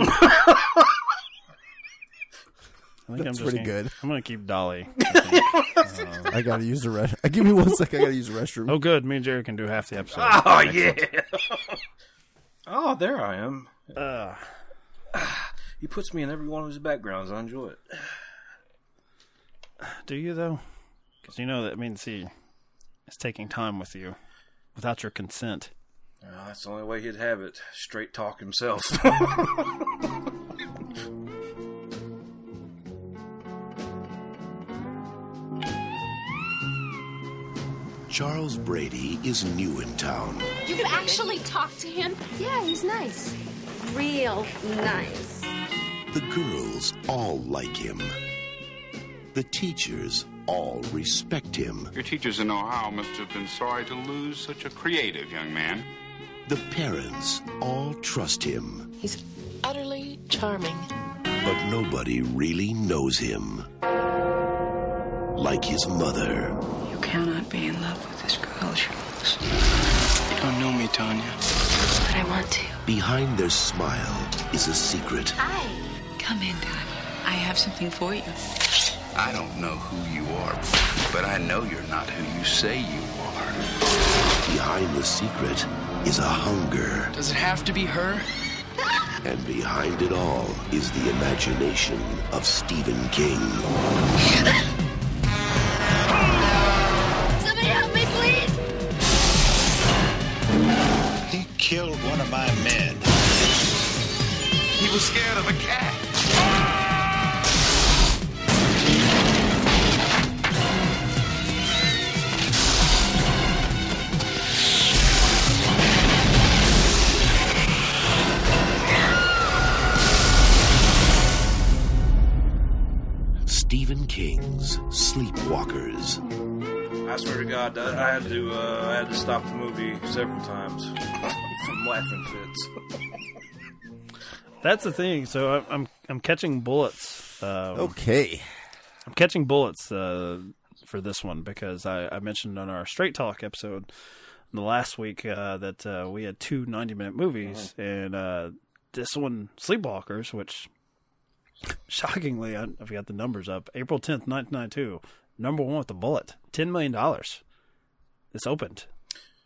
I think That's I'm pretty gonna- good. I'm gonna keep Dolly. I think. I gotta use the rest. Give me one sec. I gotta use the restroom. oh, good. Me and Jerry can do half the episode. Oh yeah. oh, there I am. Uh, He puts me in every one of his backgrounds. I enjoy it. do you though? Because you know that means he is taking time with you without your consent. Uh, that's the only way he'd have it. Straight talk himself. Charles Brady is new in town. You could actually talk to him? Yeah, he's nice. Real nice. The girls all like him. The teachers all respect him. Your teachers in Ohio must have been sorry to lose such a creative young man. The parents all trust him. He's utterly charming. But nobody really knows him. Like his mother. You cannot be in love with this girl, Charles. You don't know me, Tanya. But I want to. Behind their smile is a secret. Hi. Come in, Tanya. I have something for you. I don't know who you are, but I know you're not who you say you are. Behind the secret is a hunger. Does it have to be her? And behind it all is the imagination of Stephen King. Somebody help me, please. He killed one of my men. He was scared of a cat. Stephen King's Sleepwalkers. I swear to God, I I had to. Uh, I had to stop the movie several times from laughing fits. That's the thing. So I'm I'm, I'm catching bullets. Um, Okay. I'm catching bullets uh, for this one because I, I mentioned on our Straight Talk episode the last week uh, that uh, we had two 90 minute movies, and uh, this one, Sleepwalkers, which shockingly, I, I forgot the numbers up. April 10th, 1992, number one with the bullet, $10 million. It's opened.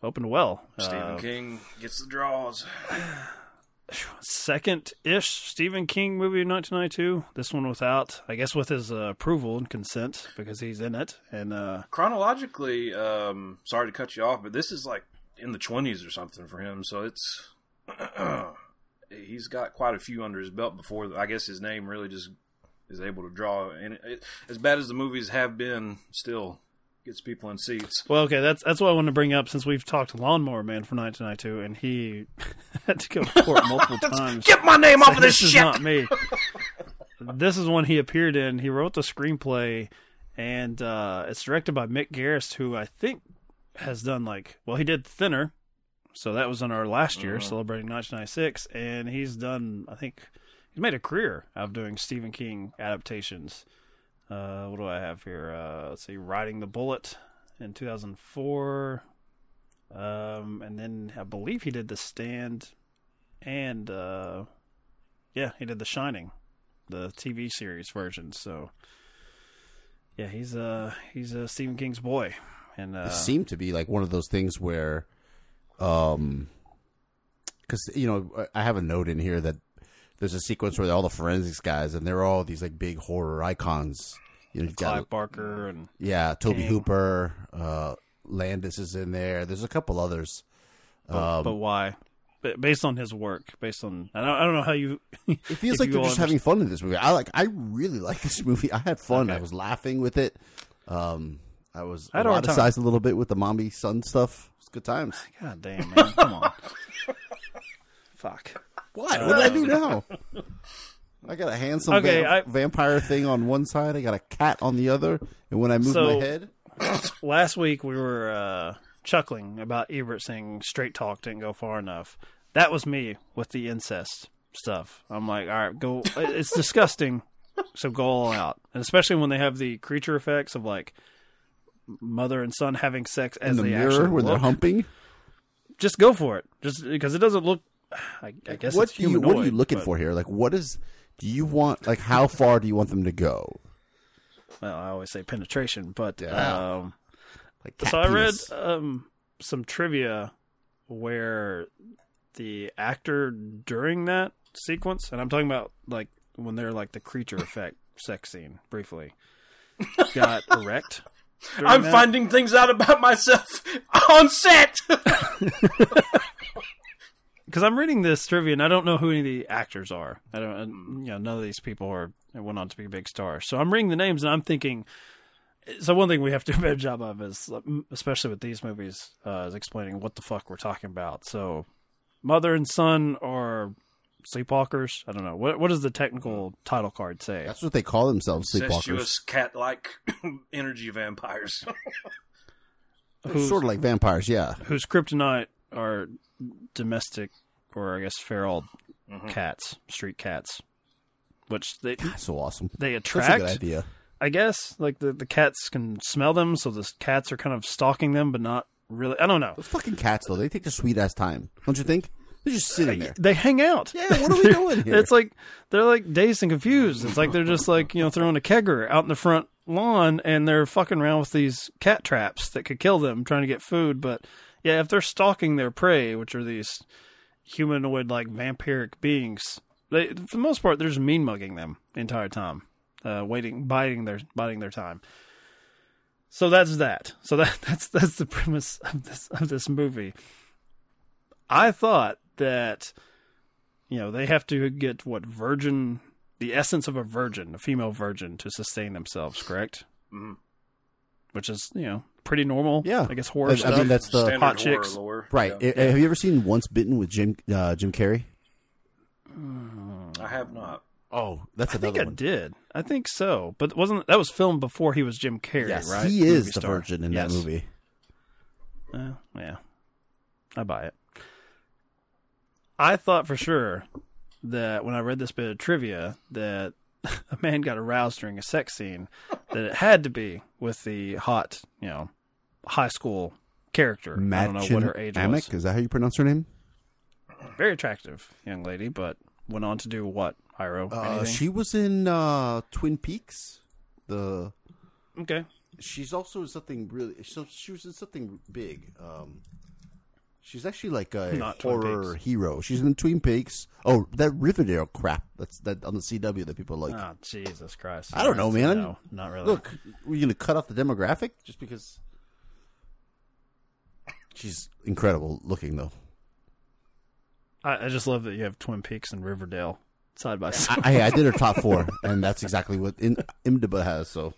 Opened well. Stephen Uh, King gets the draws. second ish Stephen King movie in 1992. This one without, I guess, with his uh, approval and consent because he's in it. And uh, Chronologically, um, sorry to cut you off, but this is like in the twenties or something for him. So it's he's got quite a few under his belt before I guess his name really just is able to draw. And it, it, as bad as the movies have been, still gets people in seats. well, okay, that's that's what I wanted to bring up since we've talked to Lawnmower Man for 1992, and he had to go to court multiple times. Get my name off of this this is not me. this is one he appeared in. He wrote the screenplay, and uh, it's directed by Mick Garris, who I think has done like well, he did Thinner, so that was in our last year, celebrating 1996, and he's done I think he's made a career out of doing Stephen King adaptations. Uh, what do I have here? Uh, let's see, Riding the Bullet in 2004. Um, and then I believe he did The Stand and uh, yeah, he did The Shining, the TV series version. So yeah, he's uh he's uh, Stephen King's boy, and uh, It seemed to be like one of those things where, um, because you know I have a note in here that there's a sequence where all the forensics guys and they're all these like big horror icons. You know, got Clive Barker and yeah, Tobe King. Hooper, uh, Landis is in there. There's a couple others. but, Um, but why? Based on his work, based on I don't, I don't know how you. It feels like they're just understand- having fun in this movie. I like. I really like this movie. I had fun. Okay. I was laughing with it. Um, I was I had a hard time. eroticized a little bit with the mommy son stuff. Good times. God damn man, come on. Fuck. What? What did I do now? I got a handsome Okay, va- I- vampire thing on one side. I got a cat on the other. And when I move So- my head, last week we were uh, chuckling about Ebert saying straight talk didn't go far enough. That was me with the incest stuff. I'm like, all right, go. It's disgusting, so go all out. And especially when they have the creature effects of like mother and son having sex as in the they mirror actually when they're humping. Just go for it. Just because it doesn't look I, I guess what it's do you, what are you looking but- for here? Like, what is? Do you want? Like, how far do you want them to go? Well, I always say penetration, but Yeah. um, Like, so I read um, some trivia where the actor during that sequence, and I'm talking about like when they're like the creature effect sex scene briefly, got erect. I'm that. finding things out about myself on set. because I'm reading this trivia and I don't know who any of the actors are. I don't, you know, none of these people are went on to be big stars. So I'm reading the names and I'm thinking. So one thing we have to do a better job of is, especially with these movies, uh, is explaining what the fuck we're talking about. So, mother and son are sleepwalkers. I don't know what what does the technical mm-hmm. title card say. That's what they call themselves, sleepwalkers. Cat-like energy vampires. Sort of like vampires, yeah. whose kryptonite are domestic or I guess feral mm-hmm. cats, street cats, which they So awesome. they That's attract. a good idea. I guess like the the cats can smell them, so the cats are kind of stalking them, but not really. I don't know. Those fucking cats, though, they take their sweet ass time, don't you think? They're just sitting there. They hang out. Yeah, what are we doing here? It's like they're like dazed and confused. It's like they're just like you know throwing a kegger out in the front lawn, and they're fucking around with these cat traps that could kill them, trying to get food. But yeah, if they're stalking their prey, which are these humanoid like vampiric beings, they for the most part they're just mean mugging them the entire time, uh, waiting, biding their biding their time. So that's that. So that that's that's the premise of this of this movie. I thought that you know they have to get what virgin, the essence of a virgin, a female virgin, to sustain themselves. Correct. Mhm. Which is you know pretty normal. Yeah. I guess horror I- I stuff. mean, that's the- Standard hot chicks. lore. Right. Yeah. Have you ever seen Once Bitten with Jim uh, Jim Carrey? I have not. Oh, that's I think another I did. I think so, but wasn't that was filmed before he was Jim Carrey? Yes, right? he is Movie the star. virgin in Yes. that movie. Uh, yeah, I buy it. I thought for sure that when I read this bit of trivia that a man got aroused during a sex scene, that it had to be with the hot, you know, high school character. I don't know what her age Amick, was. is that how you pronounce her name? Very attractive young lady, but went on to do what? Iro? Uh, she was in uh, Twin Peaks. The okay. she's also in something really. So she was in something big. Um, she's actually like a Not horror hero. She's in Twin Peaks. Oh, that Riverdale crap. That's that on the CW that people like. Oh Jesus Christ! I don't know, man. No, not really. Look, we're gonna cut off the demographic just because she's incredible looking, though. I, I just love that you have Twin Peaks and Riverdale side by side. I, I did her top four, and that's exactly what in, IMDb has. So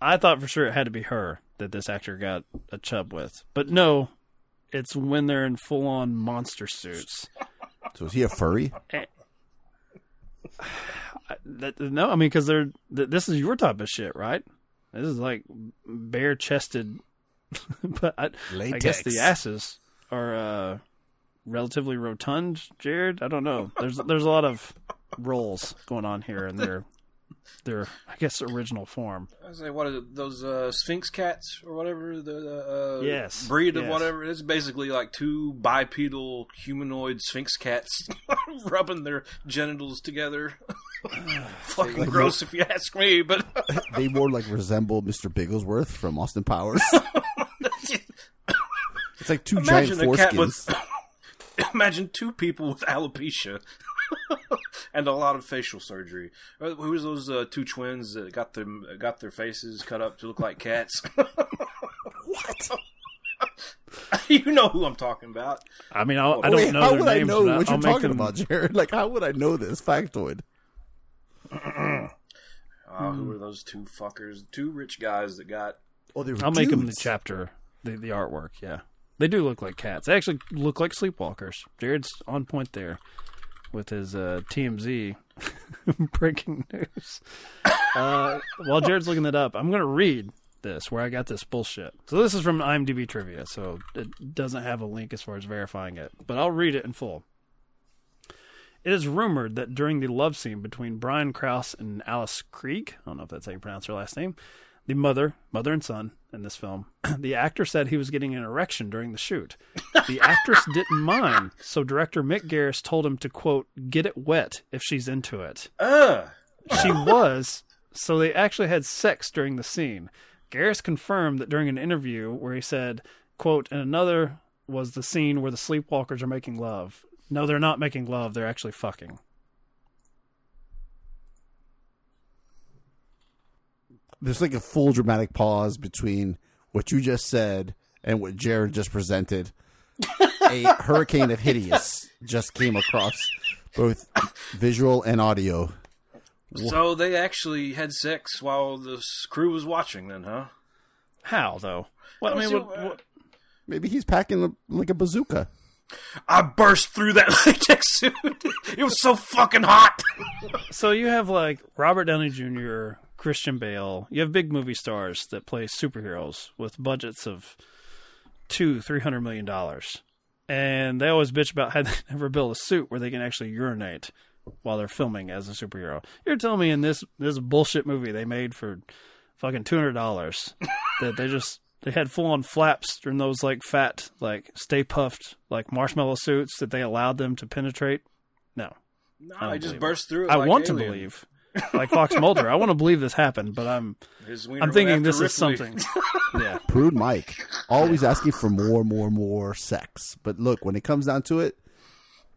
I thought for sure it had to be her that this actor got a chub with, but no, it's when they're in full on monster suits. So is he a furry? That, no, I mean because they're th- this is your type of shit, right? This is like bare chested, but I, I guess the asses are uh, relatively rotund. Jared, I don't know. There's there's a lot of roles going on here, and their their I guess original form. I say, what are those uh, Sphynx cats or whatever the uh, Yes, breed of yes. whatever? It's basically like two bipedal humanoid Sphynx cats rubbing their genitals together. Fucking gross, if you ask me. But They more like resemble Mr. Bigglesworth from Austin Powers. it's like two imagine giant a cat foreskins. with imagine two people with alopecia. and a lot of facial surgery. Uh, Who was those uh, two twins that got them got their faces cut up to look like cats? what? you know who I'm talking about. I mean, I, I don't Wait, know how their would names. I know what I'll you're talking them- about, Jared? Like, how would I know this factoid? Uh, Who were those two fuckers? Two rich guys that got. Oh, they were I'll make them the chapter, the the artwork. Yeah, they do look like cats. They actually look like sleepwalkers. Jared's on point there with his uh, TMZ breaking news. Uh, while Jared's looking that up, I'm going to read this where I got this bullshit. So this is from IMDb trivia, so it doesn't have a link as far as verifying it, but I'll read it in full. It is rumored that during the love scene between Brian Krause and Alice Krige, I don't know if that's how you pronounce her last name, the mother, mother and son in this film. The actor said he was getting an erection during the shoot. The actress didn't mind, so director Mick Garris told him to quote, "Get it wet if she's into it." Ugh. She was, so they actually had sex during the scene. Garris confirmed that during an interview where he said, quote, and another was the scene where the sleepwalkers are making love. No, they're not making love, they're actually fucking. There's like a full dramatic pause between what you just said and what Jared just presented. a hurricane of hideous just came across both visual and audio. So they actually had sex while the crew was watching, then, huh? How though? Well, I mean, what, uh, what, Maybe he's packing a, like a bazooka. I burst through that latex suit. it was so fucking hot. so you have like Robert Downey Jr., Christian Bale. You have big movie stars that play superheroes with budgets of two, three hundred million dollars, and they always bitch about how they never build a suit where they can actually urinate while they're filming as a superhero. You're telling me in this this bullshit movie they made for fucking two hundred dollars that they just they had full on flaps during those like fat like Stay Puft like marshmallow suits that they allowed them to penetrate. No, No, I I just burst through it. I like want to believe, like Fox Mulder. I want to believe this happened, but I'm I'm thinking after this is something. Yeah, Prude Mike, always asking for more, more, more sex. But look, when it comes down to it,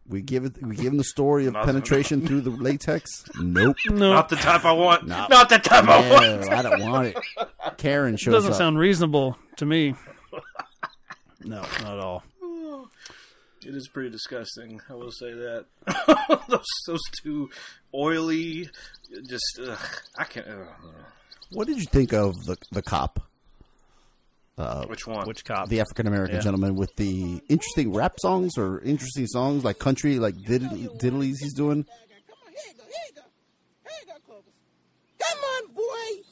we give it. We give him the story of Nothing. penetration through the latex. Nope. no, Not the type I want. No. Not the type I want. I don't want it. Karen it shows doesn't up. sound reasonable to me. No, not at all. It is pretty disgusting. I will say that. those those two oily, just ugh, I can't. Ugh. what did you think of the the cop, uh, Which one? Which cop? the African American Yeah. gentleman with the interesting rap songs or interesting songs like country, like diddly, diddlies he's doing? Come on, boy.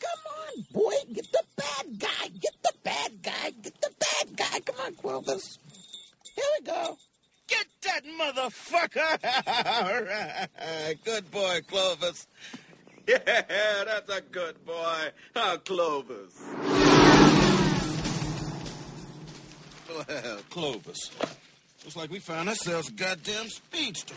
Come on, boy. Get the bad guy. Get the bad guy. Get the bad guy. Come on, Clovis. Here we go. Get that motherfucker. All right. Good boy, Clovis. Yeah, that's a good boy. Oh, Clovis. Well, Clovis. Looks like we found ourselves a goddamn speedster.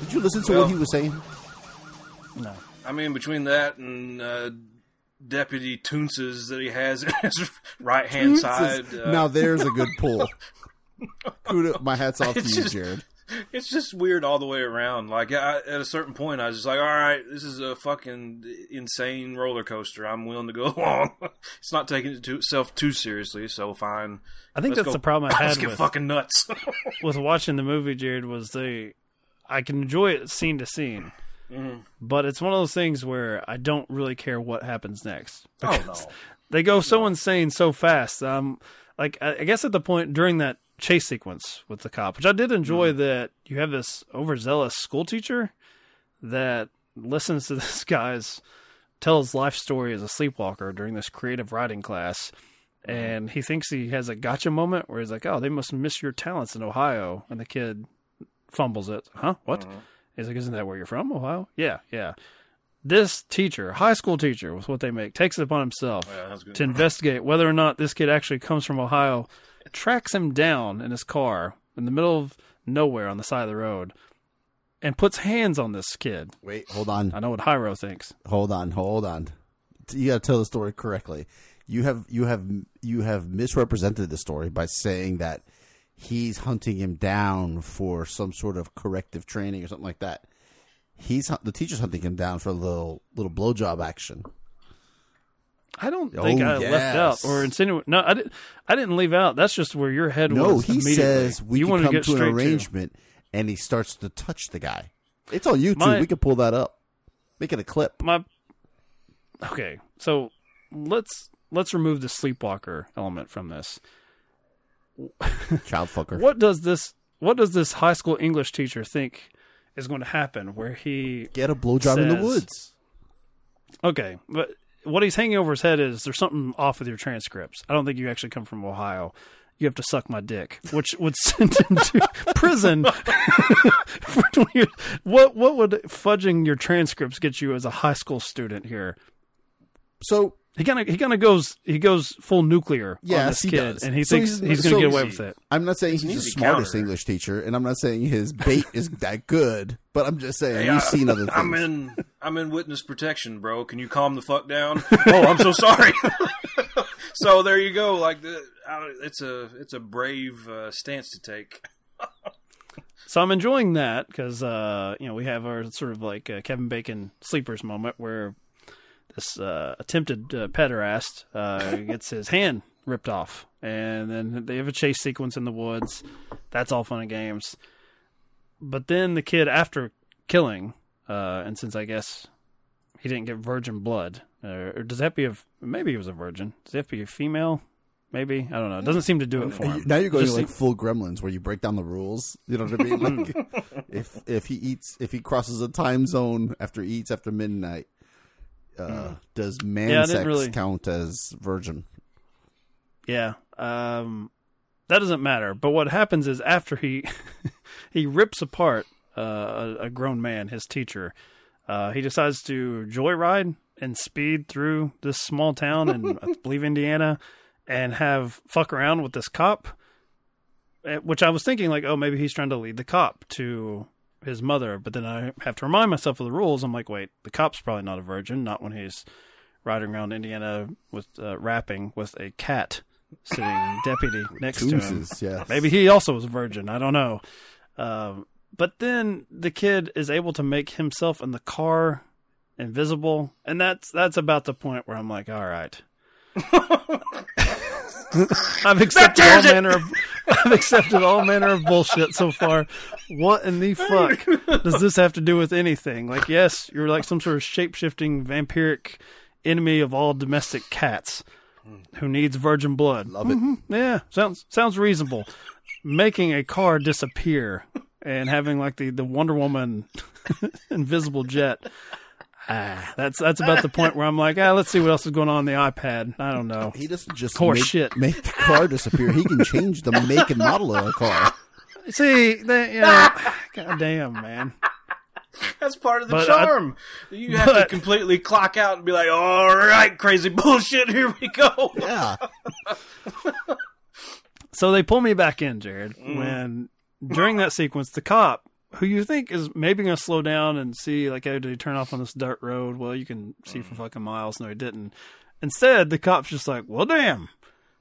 Did you listen to Well- what he was saying? No. I mean, between that and uh, Deputy Toonces that he has in his right hand side, uh, now there's a good pull. Kudos, my hats off to you, just- Jared. it's just weird all the way around. Like I, at a certain point, I was just like, "All right, this is a fucking insane roller coaster. I'm willing to go along. it's not taking itself too seriously, so fine." I think Let's that's go- the problem I had. Let's had get with fucking nuts. with watching the movie, Jared, was the I can enjoy it scene to scene, Mm-hmm. but it's one of those things where I don't really care what happens next. oh no! They go so insane so fast. Um, like I I guess at the point during that chase sequence with the cop, which I did enjoy, Mm-hmm. that you have this overzealous school teacher that listens to this guy's tell his life story as a sleepwalker during this creative writing class. Mm-hmm. And he thinks he has a gotcha moment where he's like, "Oh, they must miss your talents in Ohio," and the kid fumbles it. Huh? What? Mm-hmm. He's like, "Isn't that where you're from, Ohio?" Yeah, yeah. This teacher, high school teacher, with what they make, takes it upon himself Yeah, to investigate whether or not this kid actually comes from Ohio, tracks him down in his car in the middle of nowhere on the side of the road, and puts hands on this kid. Wait, hold on. I know what Hyro thinks. Hold on, hold on. You got to tell the story correctly. You have you have you have misrepresented the story by saying that he's hunting him down for some sort of corrective training or something like that. He's the teacher's hunting him down for a little little blowjob action. I don't Oh, think I left out or insinuate. No, I didn't. I didn't leave out. That's just where your head No, was. he says we you can come to get to an arrangement, and he starts to touch the guy. It's on YouTube. My- we can pull that up. Make it a clip. my okay so let's let's remove the sleepwalker element from this Child fucker. what does this what does this high school english teacher think is going to happen where he Get a blowjob in the woods. okay but what he's hanging over his head is there's something off with your transcripts. I don't think you actually come from Ohio. You have to suck my dick, which would send him to prison for 20 years. What what would fudging your transcripts get you as a high school student here? So he kind of he kind of goes he goes full nuclear on Yes, this he kid, does. and he So thinks he's- he's, going to so get away easy. with it. I'm not saying It's an he's the smartest counter. English teacher, and I'm not saying his bait is that good, but I'm just saying Hey, you've I- seen other things. I'm in I'm in witness protection, bro. Can you calm the fuck down? oh, I'm so sorry. so there you go. Like the, I- it's a it's a brave uh, stance to take. So I'm enjoying that because uh, you know we have our sort of like uh, Kevin Bacon sleepers moment where this uh, attempted uh, pederast uh, gets his hand ripped off, and then they have a chase sequence in the woods. That's all fun and games. But then the kid, after killing, uh, and since I guess he didn't get virgin blood, uh, or does that be a maybe he was a virgin? Does it have to be a female? Maybe I don't know. It doesn't seem to do it for him. Now you're going Just like seem- full Gremlins, where you break down the rules. You know what I mean? Like, if if he eats, if he crosses a time zone after he eats after midnight, uh, does man Yeah, sex really- count as virgin? Yeah. Um, that doesn't matter. But what happens is after he he rips apart uh, a, a grown man, his teacher, uh, he decides to joyride and speed through this small town in I believe Indiana, and have fuck around with this cop. eh, Which I was thinking like, oh, maybe he's trying to lead the cop to his mother. But then I have to remind myself of the rules. I'm like, wait, the cop's probably not a virgin. Not when he's riding around Indiana with uh, rapping with a cat sitting deputy next to him. Yes. Maybe he also was a virgin. I don't know. Um, but then the kid is able to make himself in the car invisible, and that's that's about the point where I'm like, all right. I've accepted all manner of I've accepted all manner of bullshit so far. What in the fuck does this have to do with anything? Like, yes, you're like some sort of shape shifting vampiric enemy of all domestic cats who needs virgin blood. Love it. Mm-hmm. Yeah, sounds sounds reasonable. Making a car disappear and having like the, the Wonder Woman invisible jet. Ah, that's that's about the point where I'm like, ah, let's see what else is going on on the iPad. I don't know. He doesn't just Horse make, shit. make the car disappear. He can change the make and model of a car. See, they, you know, god damn, man. That's part of the But I- charm. you have to completely clock out and be like, "All right, crazy bullshit, here we go." Yeah. So they pull me back in, Jared, when during that sequence, the cop, who you think is maybe going to slow down and see, like, oh, did he turn off on this dirt road? Well, you can see for mm. fucking miles. No, he didn't. Instead, the cop's just like, well, damn.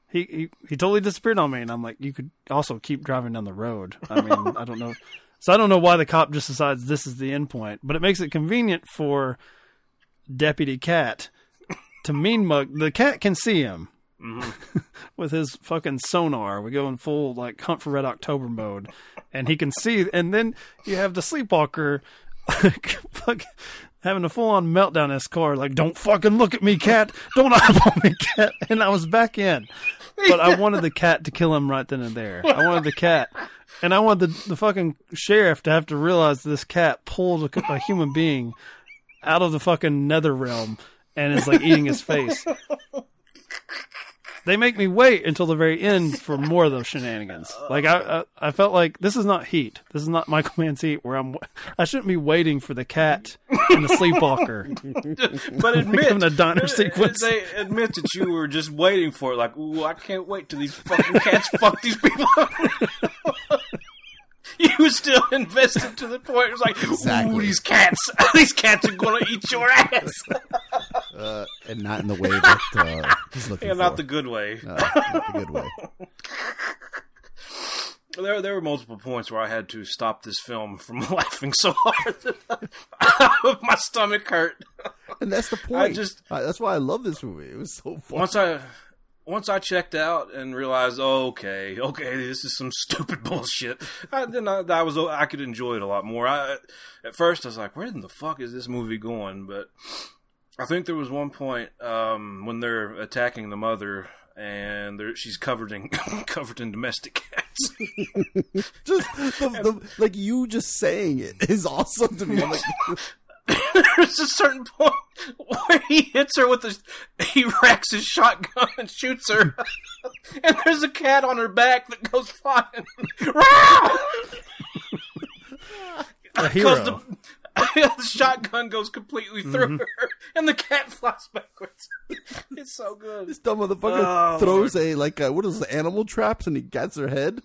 He, he he totally disappeared on me, and I'm like, you could also keep driving down the road. I mean, I don't know. So I don't know why the cop just decides this is the end point, but it makes it convenient for Deputy Cat to mean mug. The cat can see him Mm-hmm. with his fucking sonar. We go in full like hunt for red October mode, and he can see. And then you have the sleepwalker like, having a full on meltdown in his car. Like, don't fucking look at me, cat. Don't eyeball me, cat. And I was back in, but I wanted the cat to kill him right then and there. I wanted the cat. And I wanted the, the fucking sheriff to have to realize this cat pulled a, a human being out of the fucking nether realm and is like eating his face. They make me wait until the very end for more of those shenanigans. Like I, I, I felt like this is not Heat. This is not Michael Mann's Heat, where I'm. I shouldn't be waiting for the cat and the sleepwalker. But admit, in a diner sequence. They admit that you were just waiting for it. Like, ooh, I can't wait till these fucking cats fuck these people. you were still invested to the point. It was like, ooh, these cats, these cats are gonna eat your ass. Uh, and not in the way that uh, he's looking yeah, not the good way. Uh, not the good way. There, there were multiple points where I had to stop this film from laughing so hard that my stomach hurt. And that's the point. just- Uh, that's why I love this movie. It was so fun. Once I, once I checked out and realized, oh, okay, okay, this is some stupid bullshit. I, then I, I was, I could enjoy it a lot more. I, at first, I was like, where in the fuck is this movie going? But I think there was one point um, when they're attacking the mother. And she's covered in covered in domestic cats. just the, the, like you just saying it is awesome to me. I'm like, There's a certain point where he hits her with his, he racks his shotgun and shoots her, and there's a cat on her back that goes flying. A Because hero. the, the shotgun goes completely through Mhm. her, and the cat flies backwards. It's so good. This dumb motherfucker Oh, throws a like a, what is it, animal traps and he gets her head.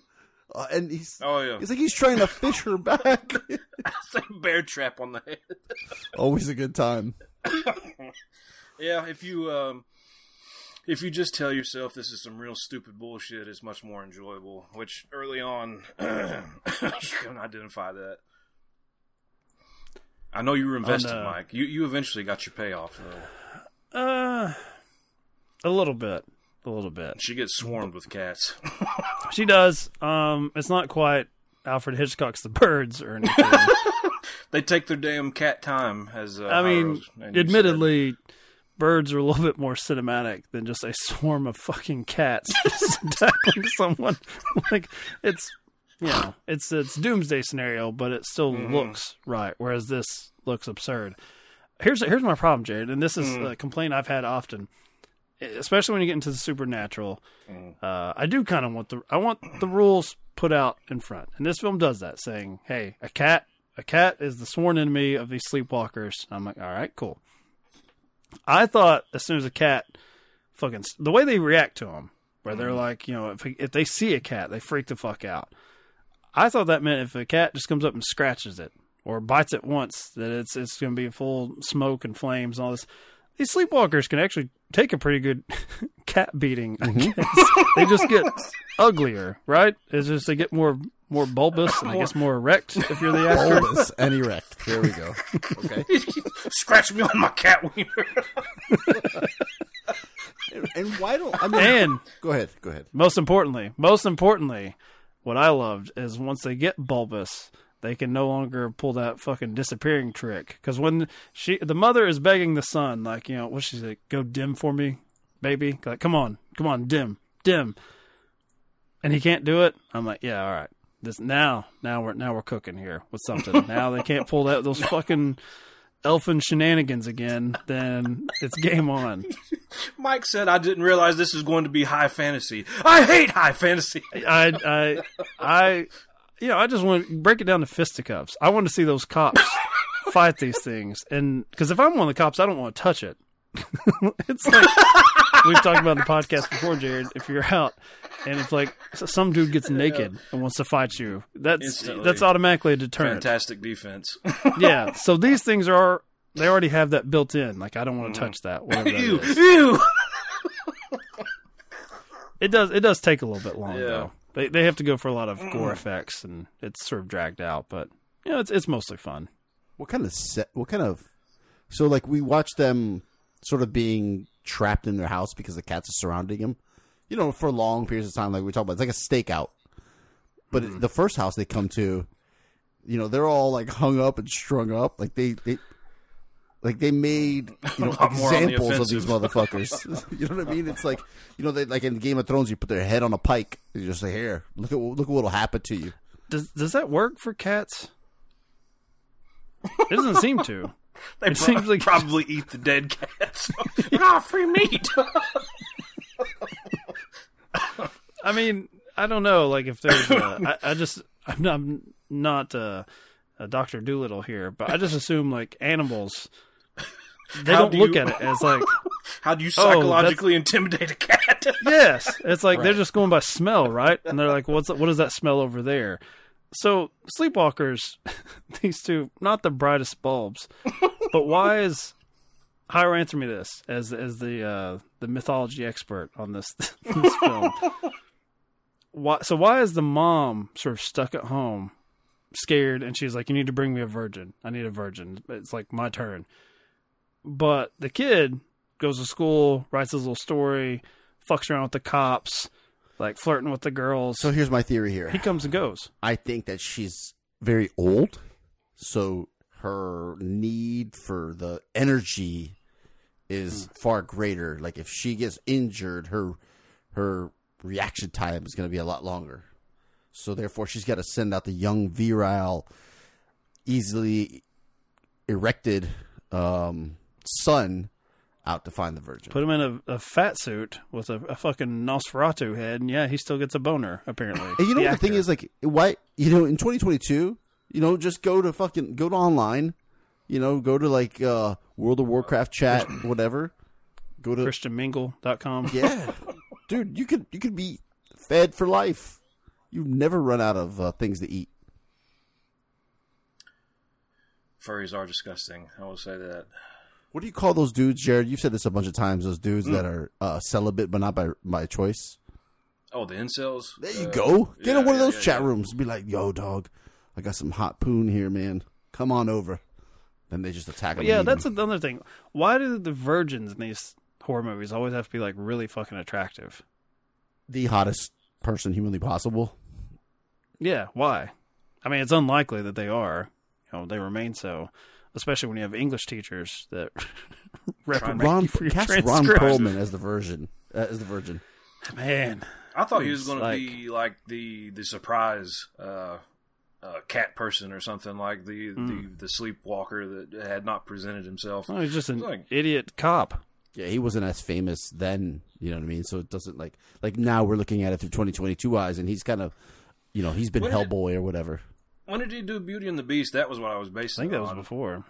Uh, and he's Oh yeah, he's like he's trying to fish her back. it's like a bear trap on the head. Always a good time. Yeah, if you um, if you just tell yourself this is some real stupid bullshit, it's much more enjoyable. Which early on, you can identify that. I know you were invested, uh, Mike. You you eventually got your payoff though. Uh, a little bit, a little bit. She gets swarmed with cats. She does. Um, it's not quite Alfred Hitchcock's The Birds or anything. they take their damn cat time, as uh, I mean, admittedly, birds are a little bit more cinematic than just a swarm of fucking cats attacking someone. like it's, you know, it's it's doomsday scenario, but it still Mhm. looks right. Whereas this looks absurd. Here's here's my problem, Jared, and this is Mm. a complaint I've had often, especially when you get into the supernatural. Mm. Uh, I do kind of want the I want the rules put out in front, and this film does that, saying, "Hey, a cat, a cat is the sworn enemy of these sleepwalkers." I'm like, "All right, cool." I thought as soon as a cat, fucking the way they react to them, where they're like, you know, if if they see a cat, they freak the fuck out. I thought that meant if a cat just comes up and scratches it or bites it once, that it's it's going to be full smoke and flames and all this. These sleepwalkers can actually take a pretty good cat beating. I mm-hmm. guess. they just get uglier, right? It's just they get more more bulbous and I guess more erect if you're the actor. Bulbous and erect. There we go. Okay. Scratch me on my cat wiener. And why don't I mean? And go ahead. Go ahead. Most importantly, most importantly, what I loved is once they get bulbous, they can no longer pull that fucking disappearing trick. Because when she, the mother is begging the son, like you know, what she's like, go dim for me, baby. Like, come on, come on, dim, dim. And he can't do it. I'm like, yeah, all right. This now, now we're now we're cooking here with something. now they can't pull that those fucking elfin shenanigans again. Then it's game on. Mike said, "I didn't realize this was going to be high fantasy. I hate high fantasy." I, I, I, you know, I just want to break it down to fisticuffs. I want to see those cops fight these things, and because if I'm one of the cops, I don't want to touch it. it's like we've talked about in the podcast before, Jared. If you're out and if like some dude gets naked and wants to fight you, that's Instantly. that's automatically a deterrent. Fantastic defense. yeah. So these things are they already have that built in. Like I don't want to mm. touch that. Whatever that Ew, is. ew. It does. It does take a little bit long Yeah. though. They they have to go for a lot of mm. gore effects, and it's sort of dragged out. But you know, it's it's mostly fun. What kind of set? What kind of? So like we watch them sort of being trapped in their house because the cats are surrounding them. You know, for long periods of time, like we talk about, it's like a stakeout. But mm. the first house they come to, you know, they're all like hung up and strung up. Like they, they like they made you know A lot more on the examples of these motherfuckers. you know what I mean? It's like you know, they like in Game of Thrones, you put their head on a pike. You just say, "Here, look at look at what'll happen to you." Does does that work for cats? It doesn't seem to. They It pro- seems like- probably eat the dead cats. ah, free meat. I mean, I don't know. Like if there's, a, I, I just I'm not, I'm not uh, a Doctor Doolittle here, but I just assume like animals. They How don't do look you- at it as like How do you Oh, psychologically intimidate a cat? yes. It's like they're just going by smell, right? And they're like, "What's what is that smell over there?" So sleepwalkers, these two, not the brightest bulbs, but why is Hire answer me this as as the uh, the mythology expert on this this film? Why? So why is the mom sort of stuck at home, scared, and she's like, "You need to bring me a virgin. I need a virgin. It's like my turn." But the kid goes to school, writes his little story, fucks around with the cops, like flirting with the girls. So here's my theory here. he comes and goes. I think that she's very old, so her need for the energy is far greater. Like if she gets injured, her her reaction time is going to be a lot longer. So therefore, she's got to send out the young, virile, easily erected um, son out to find the virgin. Put him in a, a fat suit with a, a fucking Nosferatu head, and yeah, he still gets a boner. Apparently, And you know The what the thing is like why you know in 2022 you know just go to fucking go to online you know go to like uh World of Warcraft chat whatever go to ChristianMingle.com. yeah dude you could you could be fed for life you never run out of uh, things to eat Furries are disgusting. I will say that. What do you call those dudes Jared you've said this a bunch of times those dudes that are uh, celibate but not by by choice Oh, the incels. there you Uh, go get yeah, in one of those yeah, chat yeah. rooms be like yo dog I got some hot poon here man come on over then they just attack them yeah, that's eat that's 'em. another thing. Why do the virgins in these horror movies always have to be like really fucking attractive? the hottest person humanly possible. Yeah, why? I mean, it's unlikely that they are. You know, they remain so, especially when you have English teachers that reprimand Ron, you for your cast Ron transcripts. Perlman as the version, uh, as the virgin. Man, I thought he was going like- to be like the the surprise uh, uh, cat person or something like the, Hmm. the the sleepwalker that had not presented himself. well, he's just an like- idiot cop. Yeah, he wasn't as famous then. You know what I mean? So it doesn't like like now we're looking at it through 2022 eyes, and he's kind of, you know, he's been When did- Hellboy or whatever. When did he do Beauty and the Beast? That was what I was basing. I think that was on. before.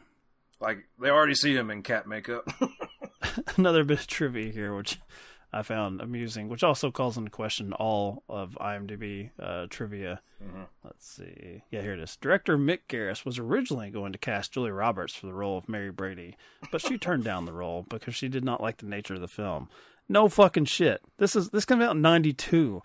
Like they already see him in cat makeup. Another bit of trivia here, which I found amusing, which also calls into question all of IMDb uh, trivia. Let's see. Yeah, here it is. Director Mick Garris was originally going to cast Julia Roberts for the role of Mary Brady, but she turned down the role because she did not like the nature of the film. No fucking shit. This is this came out in '92.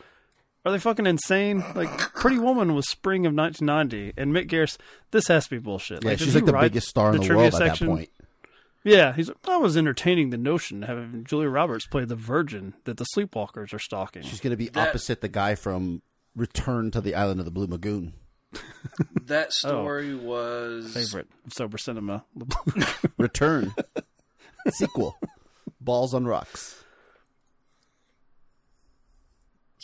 Are they fucking insane? Like Pretty Woman was spring of 1990, and Mick Garris. This has to be bullshit. Yeah, did she's like the biggest star in the, trivia world at that point. yeah, he's. I was entertaining the notion of having Julia Roberts play the virgin that the sleepwalkers are stalking. She's going to be That- opposite the guy from Return to the Island of the Blue Lagoon. that oh, story was Oh. favorite of sober cinema. Return sequel. Balls on rocks.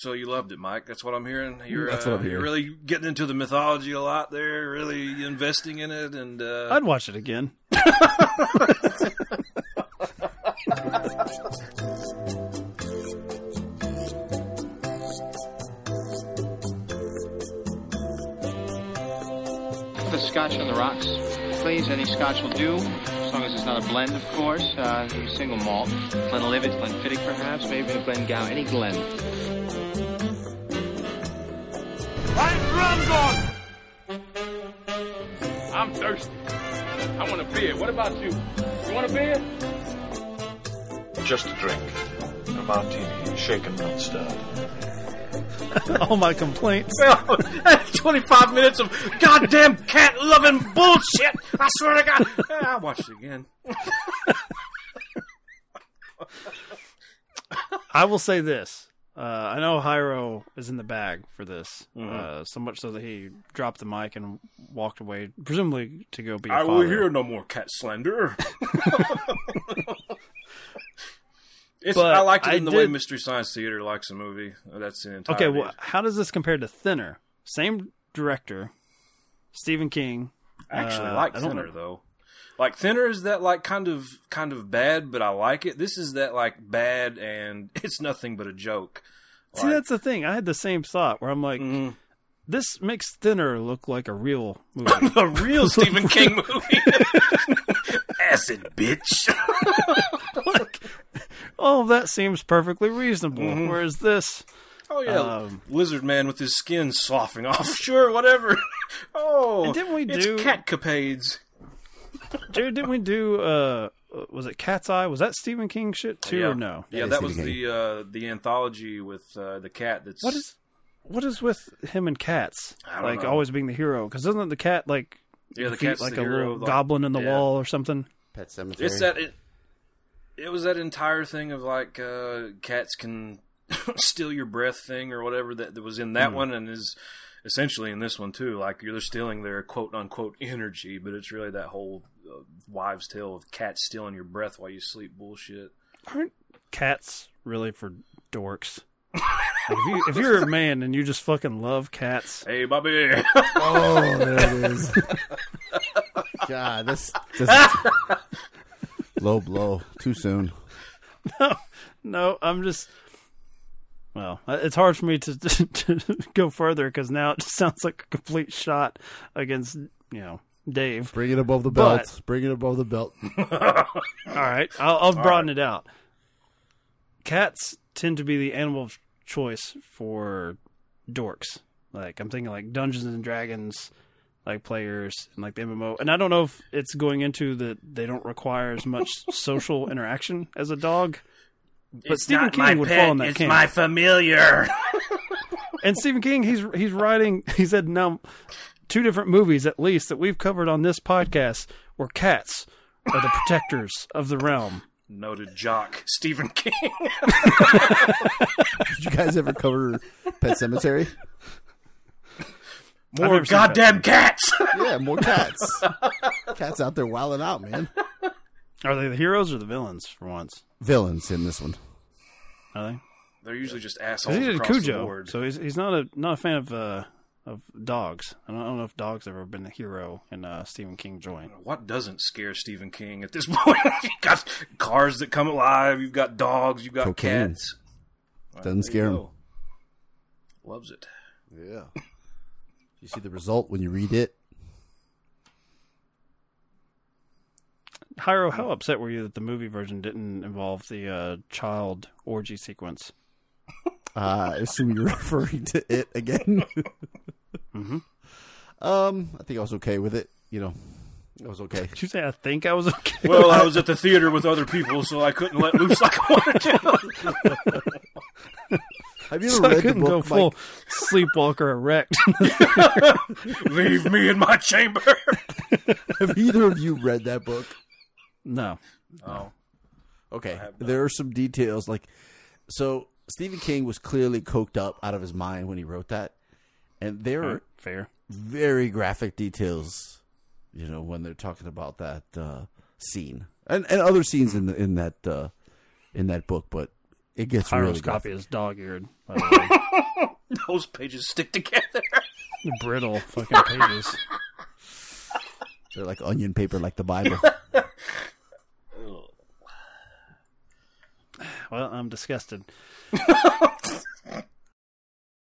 So you loved it, Mike. That's what I'm hearing. You're, That's uh, what I'm you're really getting into the mythology a lot there. Really investing in it, and uh, I'd watch it again. The scotch on the rocks, please. Any scotch will do, as long as it's not a blend, of course. Uh, single malt. Glenlivet, Glenfiddich, perhaps, maybe a Glengow, any Glen. I'm thirsty. I want a beer. What about you? You want a beer? Just a drink. A martini, shaken, not stirred. All my complaints. 25 minutes of goddamn cat loving bullshit. I swear to God. I watched it again. I will say this. Uh, I know Hyro is in the bag for this, Mhm. uh, so much so that he dropped the mic and walked away, presumably to go be a I father. will hear no more cat slander. It's, But I liked it I in the way Mystery Science Theater likes a movie. That's the entire. Okay, well, how does this compare to Thinner? Same director, Stephen King. I actually Uh, like Thinner know. though. Like Thinner is that like kind of kind of bad, but I like it. This is that like bad and it's nothing but a joke. See, that's the thing. I had the same thought where I'm like, Mm-hmm. this makes Thinner look like a real movie. a real Stephen King movie. Acid bitch. oh, that seems perfectly reasonable. Mhm. Whereas this, Oh yeah, Um, lizard man with his skin sloughing off. Sure, whatever. Oh, And didn't we do- cat capades? Jared, didn't we do? uh Was it Cat's Eye? Was that Stephen King shit too, yeah. or no? Yeah, that, was the uh, the anthology with uh, the cat. That's What is what is with him and cats? I don't like know. always being the hero? Because isn't the cat like Yeah, the defeat, cat's like the a hero, little like- goblin in the yeah. wall or something? Pet Sematary. It's that it, it was that entire thing of like uh, cats can steal your breath thing or whatever that, that was in that Hmm. one and is essentially in this one too. Like you're stealing their quote unquote energy, but it's really that whole wives' tale of cats stealing your breath while you sleep bullshit. Aren't cats really for dorks? If, you, if you're a man and you just fucking love cats, Hey, Bobby. Oh, there it is. God, this, this Low blow. Too soon. No, no, I'm just. Well, it's hard for me to, to, go further because now it just sounds like a complete shot against you know Dave. Bring it above the belt. But- Bring it above the belt. All right, I'll, I'll broaden it out. Cats tend to be the animal of choice for dorks. Like I'm thinking like Dungeons and Dragons, like players and like the MMO. And I don't know if it's going into that they don't require as much social interaction as a dog. But It's Stephen not King my would pet, fall in that it's camp. my familiar. and Stephen King, he's he's writing. He said now two different movies at least that we've covered on this podcast where cats are the protectors of the realm. Noted jock Stephen King. Did you guys ever cover Pet Sematary? More goddamn cats. Yeah, more cats. cats out there wilding out, man. Are they the heroes or the villains for once? Villains in this one. Are they? They're usually just assholes he did across the Cujo, board. so he's he's not a not a fan of uh, of dogs. I don't, I don't know if dogs ever been a hero in uh, Stephen King joint. What doesn't scare Stephen King at this point? you've got cars that come alive. You've got dogs. You've got Cocaine. cats. Doesn't There scare him. go. Loves it. Yeah. You see the result when you read it. Hyro, how upset were you that the movie version didn't involve the uh, child orgy sequence? Uh, I assume you're referring to it again. mm-hmm. Um, I think I was okay with it. You know, I was okay. Did you say I think I was okay? Well, I was at the theater with other people, so I couldn't let loose like I wanted to. Have you ever I read the couldn't go book? full Mike? sleepwalker erect. Leave me in my chamber. Have either of you read that book? no. Oh, Okay. There are some details like so Stephen King was clearly coked up out of his mind when he wrote that. And there are Fair. very graphic details, you know, when they're talking about that uh, scene. And and other scenes in the, in that uh, in that book, but it gets Hyro's really copy graphic. is dog eared, by the way. those pages stick together. The brittle fucking pages. They're like onion paper like the Bible. Well, I'm disgusted.